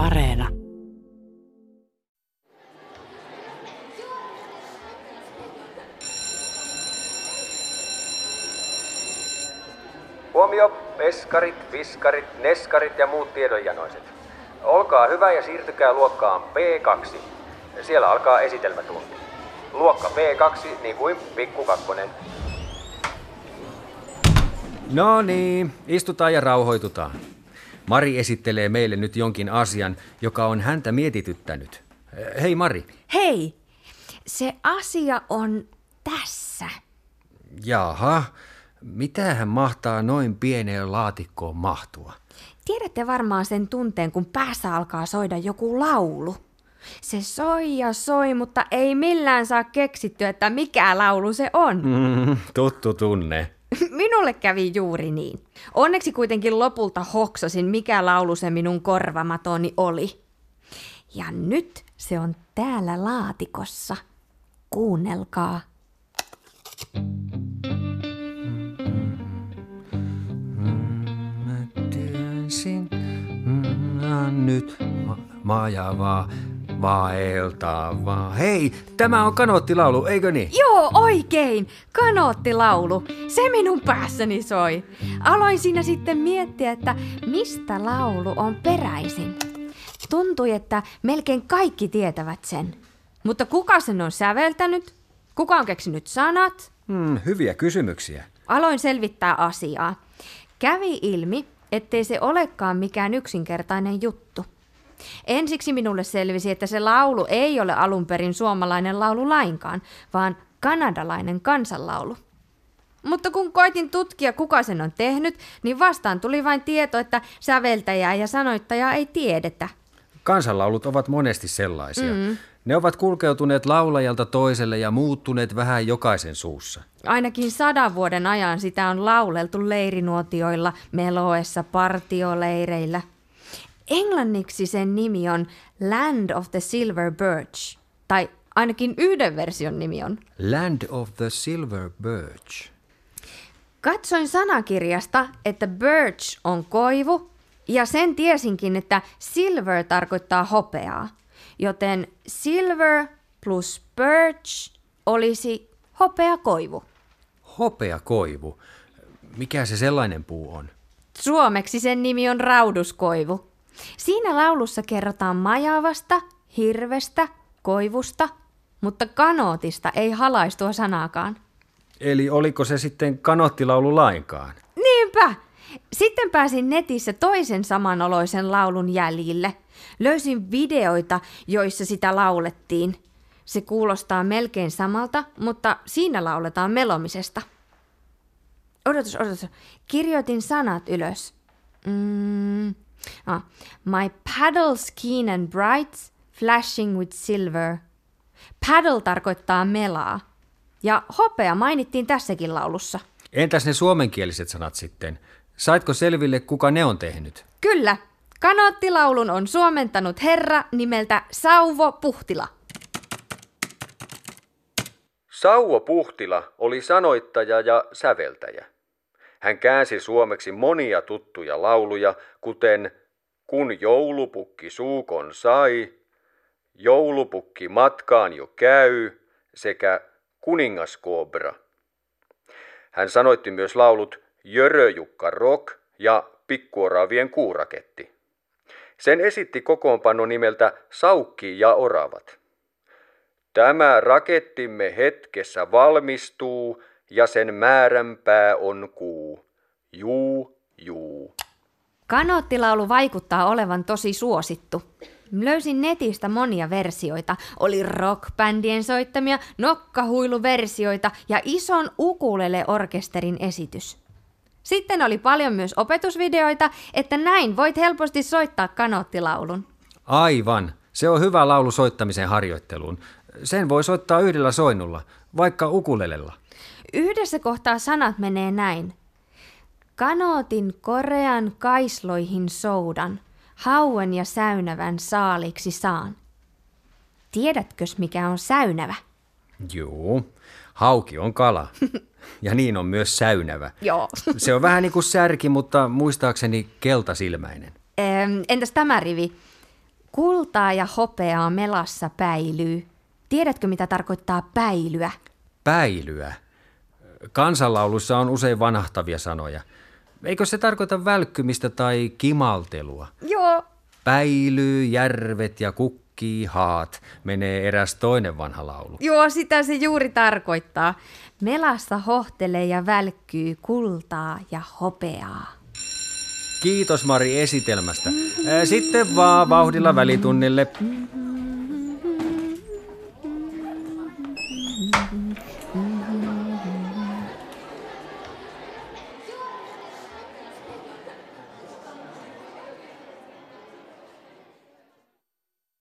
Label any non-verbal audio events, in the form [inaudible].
Areena. Huomio, peskarit, fiskarit, neskarit ja muut tiedonjanoiset. Olkaa hyvä ja siirtykää luokkaan P2. Siellä alkaa esitelmätunti. Luokka P2, niin kuin pikku kakkonen. No niin, istutaan ja rauhoitutaan. Mari esittelee meille nyt jonkin asian, joka on häntä mietityttänyt. Hei Mari. Hei, se asia on tässä. Jaha, mitähän mahtaa noin pieneen laatikkoon mahtua? Tiedätte varmaan sen tunteen, kun päässä alkaa soida joku laulu. Se soi ja soi, mutta ei millään saa keksittyä, että mikä laulu se on. Mm, tuttu tunne. [laughs] Minulle kävi juuri niin. Onneksi kuitenkin lopulta hoksasin, mikä laulu se minun korvamatoni oli. Ja nyt se on täällä laatikossa. Kuunnelkaa. Mä tiesin, mm, ja nyt ma- majavaa vaeltavaa. Hei, tämä on kanoottilaulu, eikö niin? Joo, oikein! Kanoottilaulu. Se minun päässäni soi. Aloin siinä sitten miettiä, että mistä laulu on peräisin. Tuntui, että melkein kaikki tietävät sen. Mutta kuka sen on säveltänyt? Kuka on keksinyt sanat? Hmm, hyviä kysymyksiä. Aloin selvittää asiaa. Kävi ilmi, ettei se olekaan mikään yksinkertainen juttu. Ensiksi minulle selvisi, että se laulu ei ole alun perin suomalainen laulu lainkaan, vaan kanadalainen kansanlaulu. Mutta kun koitin tutkia, kuka sen on tehnyt, niin vastaan tuli vain tieto, että säveltäjää ja sanoittajaa ei tiedetä. Kansanlaulut ovat monesti sellaisia. Mm. Ne ovat kulkeutuneet laulajalta toiselle ja muuttuneet vähän jokaisen suussa. Ainakin sadan vuoden ajan sitä on lauleltu leirinuotioilla, meloessa, partioleireillä. Englanniksi sen nimi on Land of the Silver Birch, tai ainakin yhden version nimi on. Land of the Silver Birch. Katsoin sanakirjasta, että birch on koivu, ja sen tiesinkin, että silver tarkoittaa hopeaa. Joten silver plus birch olisi hopeakoivu. Hopeakoivu. Mikä se sellainen puu on? Suomeksi sen nimi on rauduskoivu. Siinä laulussa kerrotaan majavasta, hirvestä, koivusta, mutta kanootista ei halaistua sanaakaan. Eli oliko se sitten kanottilaulu lainkaan? Niinpä! Sitten pääsin netissä toisen samanoloisen laulun jäljille. Löysin videoita, joissa sitä laulettiin. Se kuulostaa melkein samalta, mutta siinä lauletaan melomisesta. Odotus, odotus. Kirjoitin sanat ylös. Mm. Ah. My paddle's keen and bright, flashing with silver. Paddle tarkoittaa melaa. Ja hopea mainittiin tässäkin laulussa. Entäs ne suomenkieliset sanat sitten? Saitko selville, kuka ne on tehnyt? Kyllä, kanoottilaulun on suomentanut herra nimeltä Sauvo Puhtila. Sauvo Puhtila oli sanoittaja ja säveltäjä. Hän käänsi suomeksi monia tuttuja lauluja, kuten Kun joulupukki suukon sai, Joulupukki matkaan jo käy sekä Kuningaskobra. Hän sanoitti myös laulut Jöröjukka Rock ja Pikkuoravien kuuraketti. Sen esitti kokoonpano nimeltä Saukki ja oravat. Tämä rakettimme hetkessä valmistuu ja sen määränpää on kuu. Juu, juu. Kanoottilaulu vaikuttaa olevan tosi suosittu. Löysin netistä monia versioita. Oli rockbändien soittamia, nokkahuiluversioita ja ison ukulele-orkesterin esitys. Sitten oli paljon myös opetusvideoita, että näin voit helposti soittaa kanoottilaulun. Aivan. Se on hyvä laulu soittamisen harjoitteluun. Sen voi soittaa yhdellä soinnulla, vaikka ukulelella. Yhdessä kohtaa sanat menee näin. Kanootin korean kaisloihin soudan, hauen ja säynävän saaliksi saan. Tiedätkös mikä on säynävä? Juu, hauki on kala. [laughs] Ja niin on myös säynävä. Joo. [laughs] Se on vähän niin kuin särki, mutta muistaakseni keltasilmäinen. Em, Entäs tämä rivi? Kultaa ja hopeaa melassa päilyy. Tiedätkö, mitä tarkoittaa päilyä? Päilyä. Kansanlauluissa on usein vanahtavia sanoja. Eikö se tarkoita välkkymistä tai kimaltelua? Joo. Päilyy, järvet ja kukkii haat, menee eräs toinen vanha laulu. Joo, sitä se juuri tarkoittaa. Melassa hohtelee ja välkkyy kultaa ja hopeaa. Kiitos Mari esitelmästä. Sitten vaan vauhdilla välitunnille. Mm-hmm. [laughs]